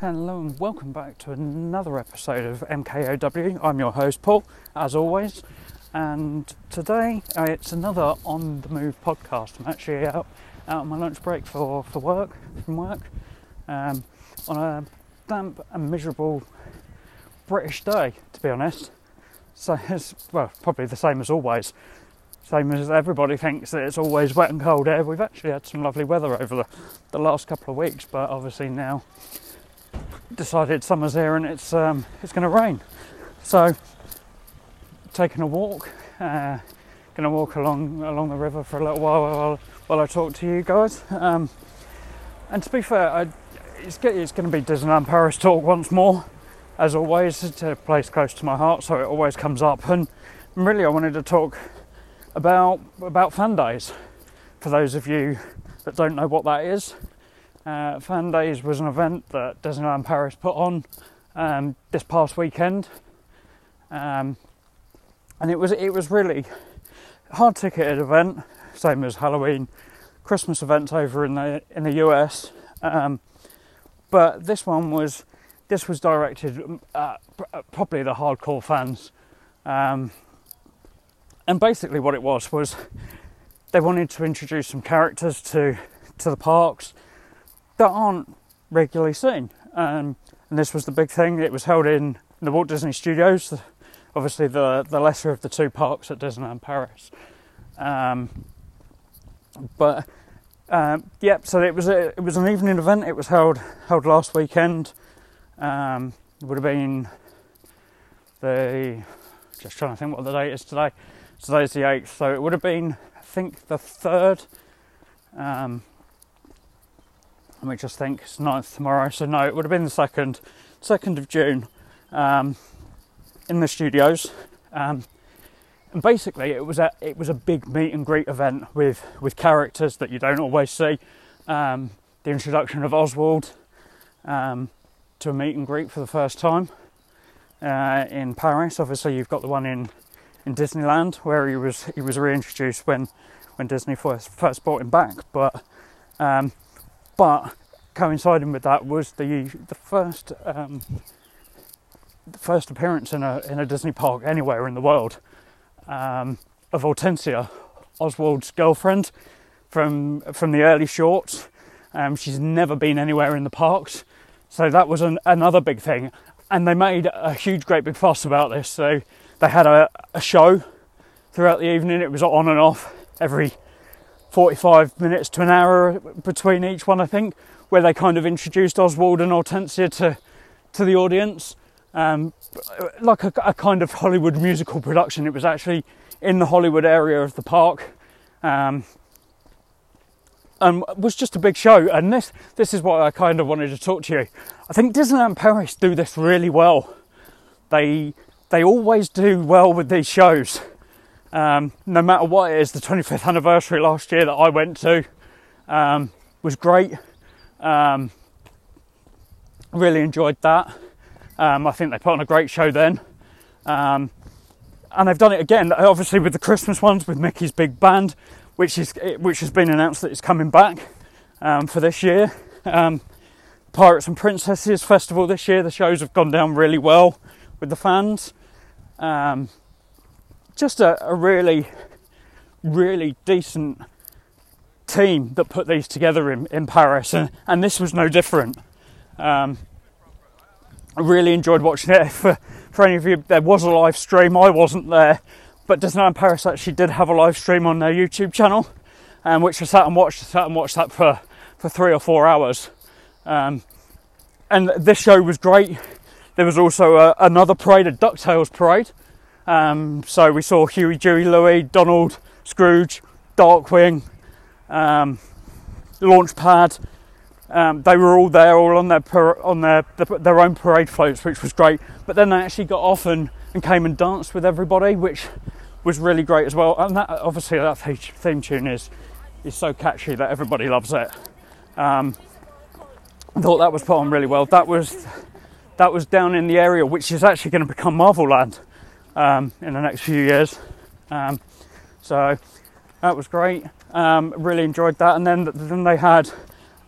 Hello and welcome back to another episode of MKOW. I'm your host Paul, as always, and today uh, it's another on the move podcast. I'm actually out out on my lunch break for, for work from work um, on a damp and miserable British day, to be honest. So it's well probably the same as always. Same as everybody thinks that it's always wet and cold air. We've actually had some lovely weather over the, the last couple of weeks, but obviously now decided summer's here and it's um, it's going to rain. So taking a walk, uh, going to walk along along the river for a little while while, while I talk to you guys. Um, and to be fair, I, it's, it's going to be Disneyland Paris talk once more, as always. It's a place close to my heart, so it always comes up. And really, I wanted to talk about about fan days. For those of you that don't know what that is, uh, fan days was an event that Disneyland Paris put on um, this past weekend, um, and it was it was really hard ticketed event, same as Halloween, Christmas events over in the in the US. Um, but this one was this was directed at probably the hardcore fans. Um, and basically, what it was was they wanted to introduce some characters to to the parks that aren't regularly seen. Um, and this was the big thing. It was held in the Walt Disney Studios, obviously the the lesser of the two parks at Disneyland Paris. Um, but um, yep, so it was a, it was an evening event. It was held held last weekend. Um, it would have been the just trying to think what the date is today. Today's the eighth, so it would have been I think the third. Um, let me just think. It's 9th tomorrow, so no, it would have been the second, second of June, um, in the studios. Um, and basically, it was a it was a big meet and greet event with with characters that you don't always see. Um, the introduction of Oswald um, to a meet and greet for the first time uh, in Paris. Obviously, you've got the one in in Disneyland where he was he was reintroduced when when Disney first first brought him back. But um, but coinciding with that was the the first um, the first appearance in a in a Disney park anywhere in the world um, of Ortensia, Oswald's girlfriend from from the early shorts. Um, she's never been anywhere in the parks, so that was an, another big thing. And they made a huge, great big fuss about this. So they had a, a show throughout the evening. It was on and off every 45 minutes to an hour between each one, I think, where they kind of introduced Oswald and Ortensia to to the audience, um, like a, a, kind of Hollywood musical production. It was actually in the Hollywood area of the park, um, and was just a big show. And this this is what I kind of wanted to talk to you. I think Disneyland Paris do this really well. They they always do well with these shows. Um, no matter what it is, the 25th anniversary last year that I went to um, was great. Um, really enjoyed that. Um, I think they put on a great show then. Um, and they've done it again, obviously with the Christmas ones with Mickey's Big Band, which is which has been announced that it's coming back um, for this year. Pirates and Princesses Festival this year, the shows have gone down really well with the fans. Just a, a really, really decent team that put these together in, in Paris, and, and this was no different. Um, I really enjoyed watching it. For, for any of you, there was a live stream. I wasn't there, but Disneyland Paris actually did have a live stream on their YouTube channel, um, which I sat and watched. Sat and watched that for, for three or four hours. Um, and this show was great. There was also a, another parade, a DuckTales parade, um, so we saw Huey, Dewey, Louie, Donald, Scrooge, Darkwing, um, Launchpad. Um, they were all there, all on their on their their own parade floats, which was great. But then they actually got off and, and came and danced with everybody, which was really great as well. And that obviously that theme tune is is so catchy that everybody loves it. Um, I thought that was put on really well. That was that was down in the area which is actually going to become Marvel Land um, in the next few years. Um, so that was great. Um, really enjoyed that. And then then they had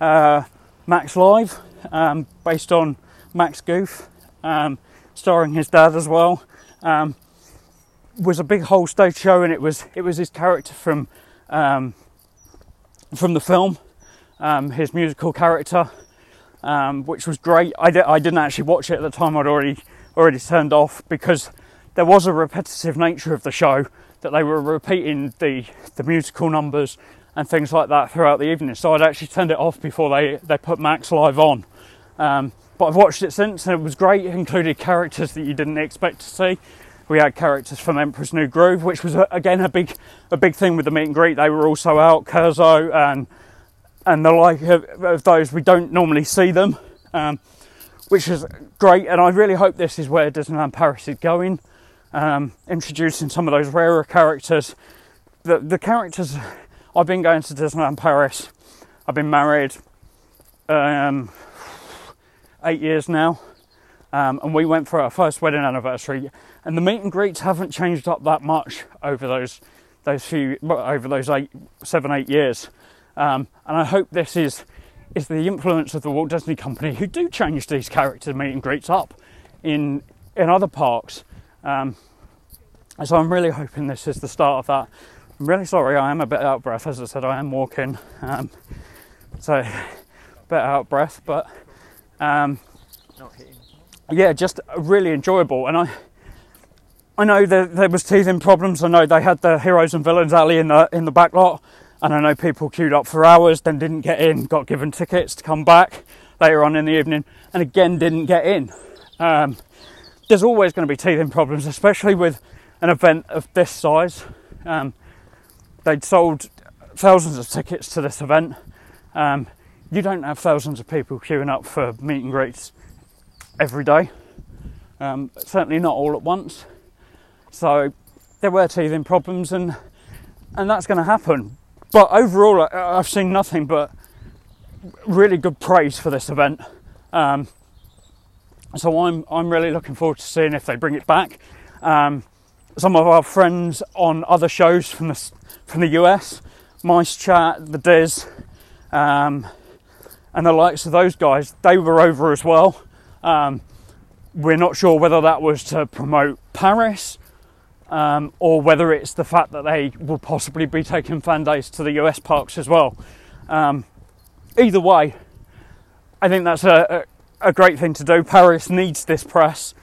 uh, Max Live, um, based on Max Goof, um, starring his dad as well. Was a big whole stage show, and it was it was his character from from the film, his musical character, um, which was great. I, di- I didn't actually watch it at the time; I'd already already turned off because there was a repetitive nature of the show that they were repeating the the musical numbers and things like that throughout the evening. So I'd actually turned it off before they they put Max live on. Um, but I've watched it since, and it was great. It included characters that you didn't expect to see. We had characters from Emperor's New Groove, which was a, again a big a big thing with the meet and greet. They were also out, Kuzco and and the like of, of those. We don't normally see them, um, which is great. And I really hope this is where Disneyland Paris is going, um, introducing some of those rarer characters. The the characters I've been going to Disneyland Paris. I've been married um, eight years now. Um, and we went for our first wedding anniversary, and the meet and greets haven't changed up that much over those those few over those eight, seven, eight years. Um, and I hope this is is the influence of the Walt Disney Company, who do change these character meet and greets up in in other parks. Um, so I'm really hoping this is the start of that. I'm really sorry, I am a bit out of breath. As I said, I am walking, um, so a bit out of breath, but. Um, yeah, just really enjoyable. And I, I know that there was teething problems. I know they had the heroes and villains alley in the in the back lot, and I know people queued up for hours, then didn't get in, got given tickets to come back later on in the evening, and again didn't get in. Um, there's always going to be teething problems, especially with an event of this size. Um, they'd sold thousands of tickets to this event. Um, you don't have thousands of people queuing up for meet and greets every day. Um, certainly not all at once. So there were teething problems, and and that's going to happen. But overall, I've seen nothing but really good praise for this event. Um, so I'm I'm really looking forward to seeing if they bring it back. Um, some of our friends on other shows from the from the US, Mice Chat, the Diz, um, and the likes of those guys, they were over as well. Um, we're not sure whether that was to promote Paris um, or whether it's the fact that they will possibly be taking fan days to the US parks as well. Um, either way, I think that's a, a, great thing to do. Paris needs this press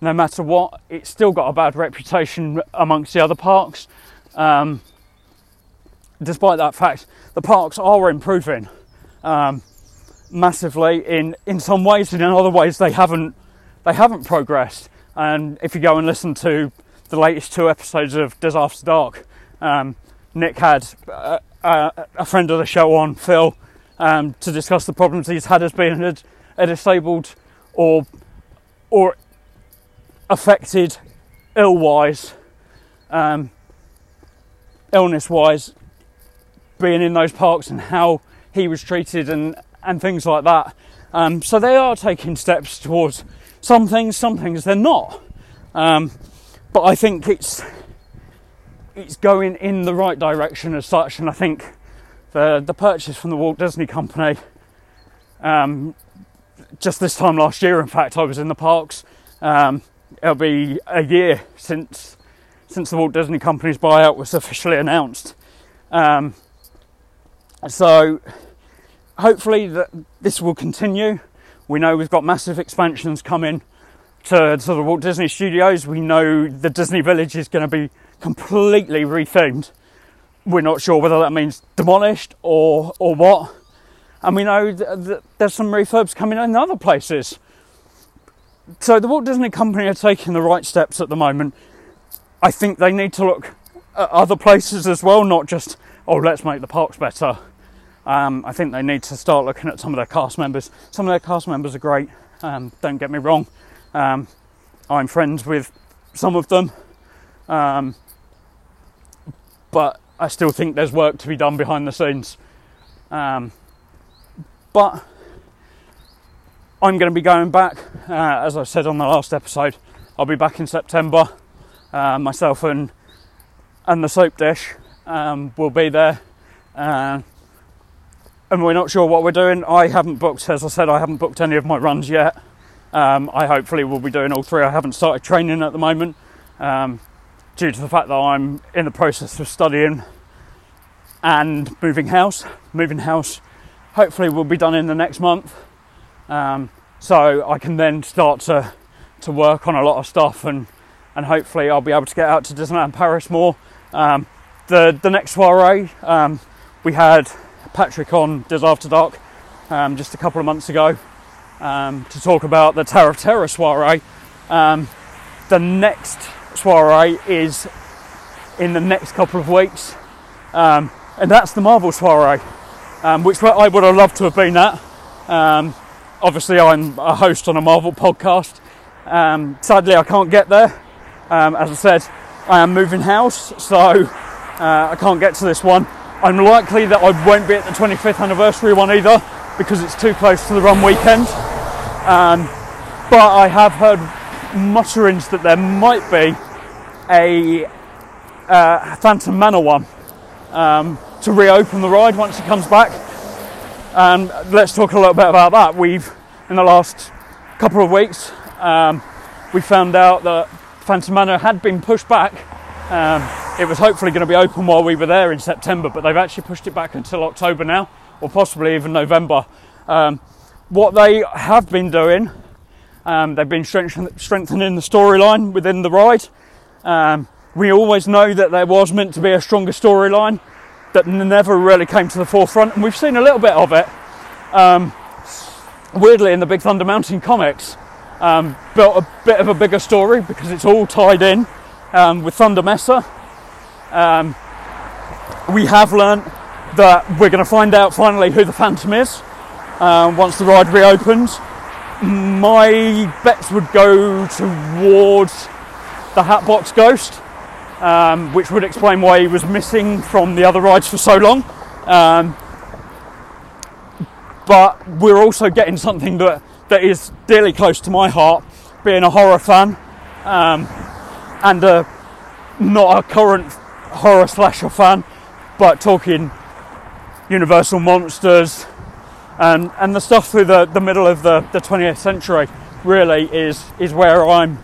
no matter what. It's still got a bad reputation amongst the other parks. Um, despite that fact, the parks are improving. Um, massively in in some ways, and in other ways they haven't they haven't progressed. And if you go and listen to the latest two episodes of Dis After Dark, um, Nick had uh, uh, a friend of the show on, Phil, um, to discuss the problems he's had as being a disabled or or affected ill-wise, um, illness-wise, being in those parks and how he was treated and and things like that. Um, so they are taking steps towards some things, some things they're not. Um, but I think it's it's going in the right direction as such, and I think the the purchase from the Walt Disney Company. Um, just this time last year, in fact, I was in the parks. Um, it'll be a year since since the Walt Disney Company's buyout was officially announced. Um, so hopefully that this will continue. We know we've got massive expansions coming to, to the Walt Disney Studios. We know the Disney Village is going to be completely rethemed. We're not sure whether that means demolished or or what. And we know that there's some refurbs coming in other places. So the Walt Disney Company are taking the right steps at the moment. I think they need to look at other places as well, not just oh let's make the parks better. Um, I think they need to start looking at some of their cast members. Some of their cast members are great, um, don't get me wrong. Um, I'm friends with some of them, um, but I still think there's work to be done behind the scenes. Um, but I'm going to be going back, uh, as I said on the last episode. I'll be back in September. Uh, myself and and the soap dish um, will be there. Uh, and we're not sure what we're doing. I haven't booked, as I said, I haven't booked any of my runs yet. Um, I hopefully will be doing all three. I haven't started training at the moment um, due to the fact that I'm in the process of studying and moving house. Moving house hopefully will be done in the next month, um, so I can then start to to work on a lot of stuff and and hopefully I'll be able to get out to Disneyland Paris more. Um, the the next soiree um, we had Patrick on Dis After Dark um, just a couple of months ago um, to talk about the Tower of Terror soiree. Um, the next soiree is in the next couple of weeks, and that's the Marvel soiree, um, which I would have loved to have been at. Um, obviously, I'm a host on a Marvel podcast. sadly, I can't get there. as I said, I am moving house, so uh, I can't get to this one. I'm likely that I won't be at the 25th anniversary one either because it's too close to the run weekend. Um, but I have heard mutterings that there might be a uh, Phantom Manor one um, to reopen the ride once it comes back. And let's talk a little bit about that. We've, in the last couple of weeks, um, we found out that Phantom Manor had been pushed back um, it was hopefully going to be open while we were there in September, but they've actually pushed it back until October now, or possibly even November. Um, what they have been doing, um, they've been strengthening the storyline within the ride. Um, we always know that there was meant to be a stronger storyline that never really came to the forefront, and we've seen a little bit of it. Um, weirdly, in the Big Thunder Mountain comics, um, built a bit of a bigger story because it's all tied in um, with Thunder Mesa. Um, we have learnt that we're going to find out finally who the Phantom is uh, once the ride reopens. My bets would go towards the Hatbox Ghost, um, which would explain why he was missing from the other rides for so long. Um, but we're also getting something that, that is dearly close to my heart, being a horror fan. Um, and a, not a current horror slasher fan, but talking Universal monsters and and the stuff through the, the middle of the, the 20th century really is is where I'm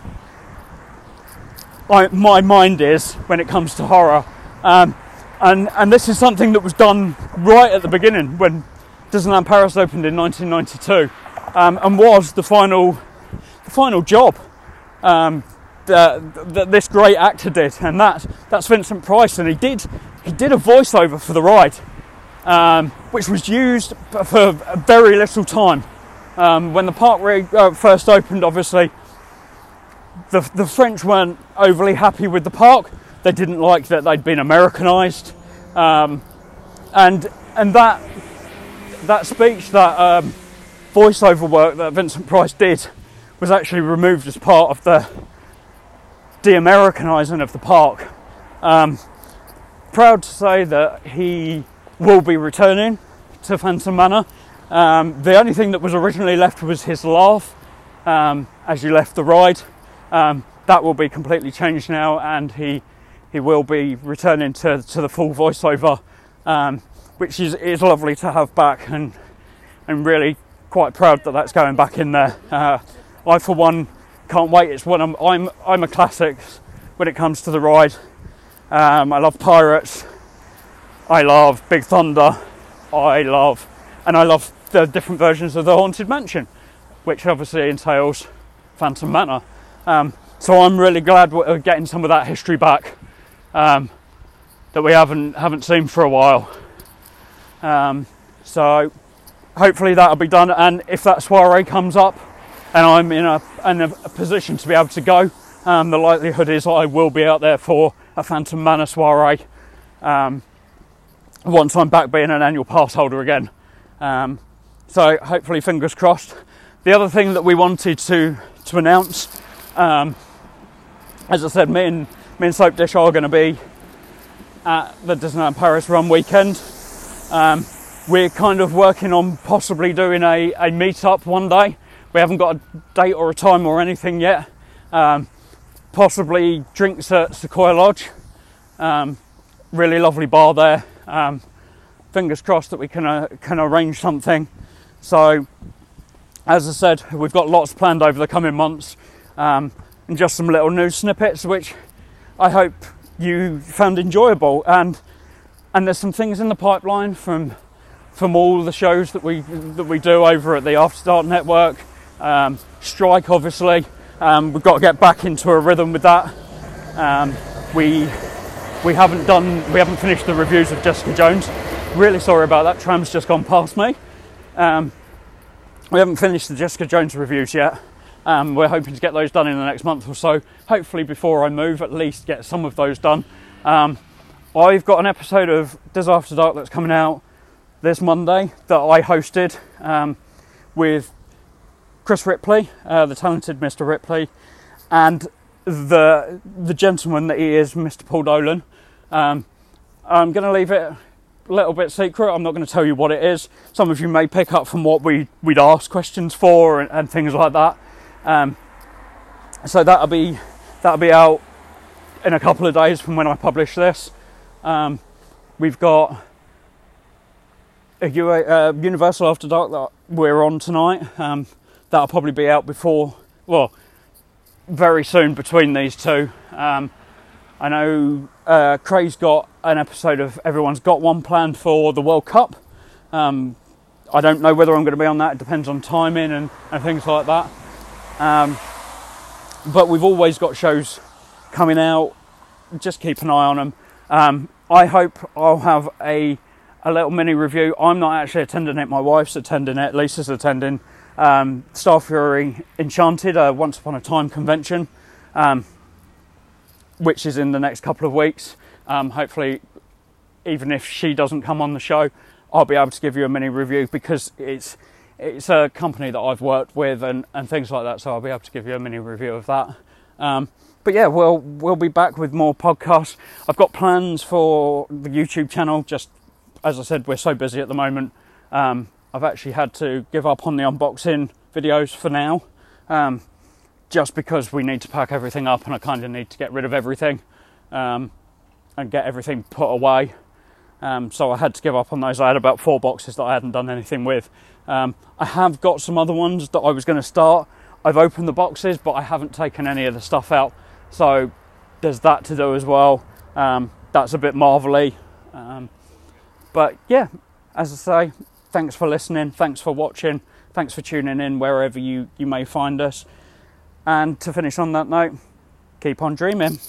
I, my mind is when it comes to horror. Um, and and this is something that was done right at the beginning when Disneyland Paris opened in 1992, um, and was the final the final job um, that, that this great actor did, and that that's Vincent Price, and he did he did a voiceover for the ride, um, which was used for very little time. Um, when the park re- uh, first opened, obviously, the the French weren't overly happy with the park. They didn't like that they'd been Americanized, um, and and that that speech, that um, voiceover work that Vincent Price did, was actually removed as part of the de-Americanizing of the park. Um, proud to say that he will be returning to Phantom Manor. Um, the only thing that was originally left was his laugh um, as you left the ride. Um, that will be completely changed now, and he he will be returning to, to the full voiceover, um, which is, is lovely to have back, and I'm really quite proud that that's going back in there. Uh, I, for one, can't wait. It's one I'm I'm I'm a classics when it comes to the ride. Um, I love Pirates. I love Big Thunder. I love and I love the different versions of the Haunted Mansion, which obviously entails Phantom Manor. Um, so I'm really glad we're getting some of that history back um, that we haven't haven't seen for a while. Um, so hopefully that'll be done. And if that soiree comes up, and I'm in a, in a position to be able to go, um, the likelihood is I will be out there for a Phantom Manor soiree um, once I'm back being an annual pass holder again. Um, so hopefully, fingers crossed. The other thing that we wanted to to announce, um, as I said, me and me and Soap Dish are going to be at the Disneyland Paris Run weekend. Um, we're kind of working on possibly doing a, a meet up one day we haven't got a date or a time or anything yet. Um, possibly drinks at Sequoia Lodge. Um, really lovely bar there. Um, fingers crossed that we can uh, can arrange something. So, as I said, we've got lots planned over the coming months, um, and just some little news snippets, which I hope you found enjoyable. And and there's some things in the pipeline from from all the shows that we that we do over at the After Dark Network. Um, strike, obviously, um, we've got to get back into a rhythm with that. Um, we we haven't done we haven't finished the reviews of Jessica Jones. Really sorry about that. Tram's just gone past me. Um, we haven't finished the Jessica Jones reviews yet. Um, we're hoping to get those done in the next month or so. Hopefully, before I move, at least get some of those done. Um, I've got an episode of Dis After Dark that's coming out this Monday that I hosted um, with Chris Ripley, uh, the talented Mr. Ripley, and the the gentleman that he is, Mr. Paul Dolan. Um, I'm going to leave it a little bit secret. I'm not going to tell you what it is. Some of you may pick up from what we we'd ask questions for and, and things like that. Um, so that'll be that'll be out in a couple of days from when I publish this. Um, we've got a uh, Universal After Dark that we're on tonight. Um, that'll probably be out before, well, very soon between these two. Um, I know uh, Craig's got an episode of Everyone's Got One planned for the World Cup. Um, I don't know whether I'm going to be on that. It depends on timing and, and things like that. Um, but we've always got shows coming out. Just keep an eye on them. Um, I hope I'll have a a little mini review. I'm not actually attending it. My wife's attending it. Lisa's attending. Um, Starfury Enchanted, a Once Upon a Time convention, um, which is in the next couple of weeks. Um, hopefully, even if she doesn't come on the show, I'll be able to give you a mini review because it's it's a company that I've worked with and, and things like that. So I'll be able to give you a mini review of that. Um, but yeah, we'll we'll be back with more podcasts. I've got plans for the YouTube channel. Just as I said, we're so busy at the moment. Um, I've actually had to give up on the unboxing videos for now, um, just because we need to pack everything up, and I kind of need to get rid of everything um, and get everything put away. Um, so I had to give up on those. I had about four boxes that I hadn't done anything with. Um, I have got some other ones that I was going to start. I've opened the boxes, but I haven't taken any of the stuff out. So there's that to do as well. Um, that's a bit marvelly. Um, but yeah, as I say, thanks for listening, thanks for watching, thanks for tuning in wherever you, you may find us. And to finish on that note, keep on dreaming.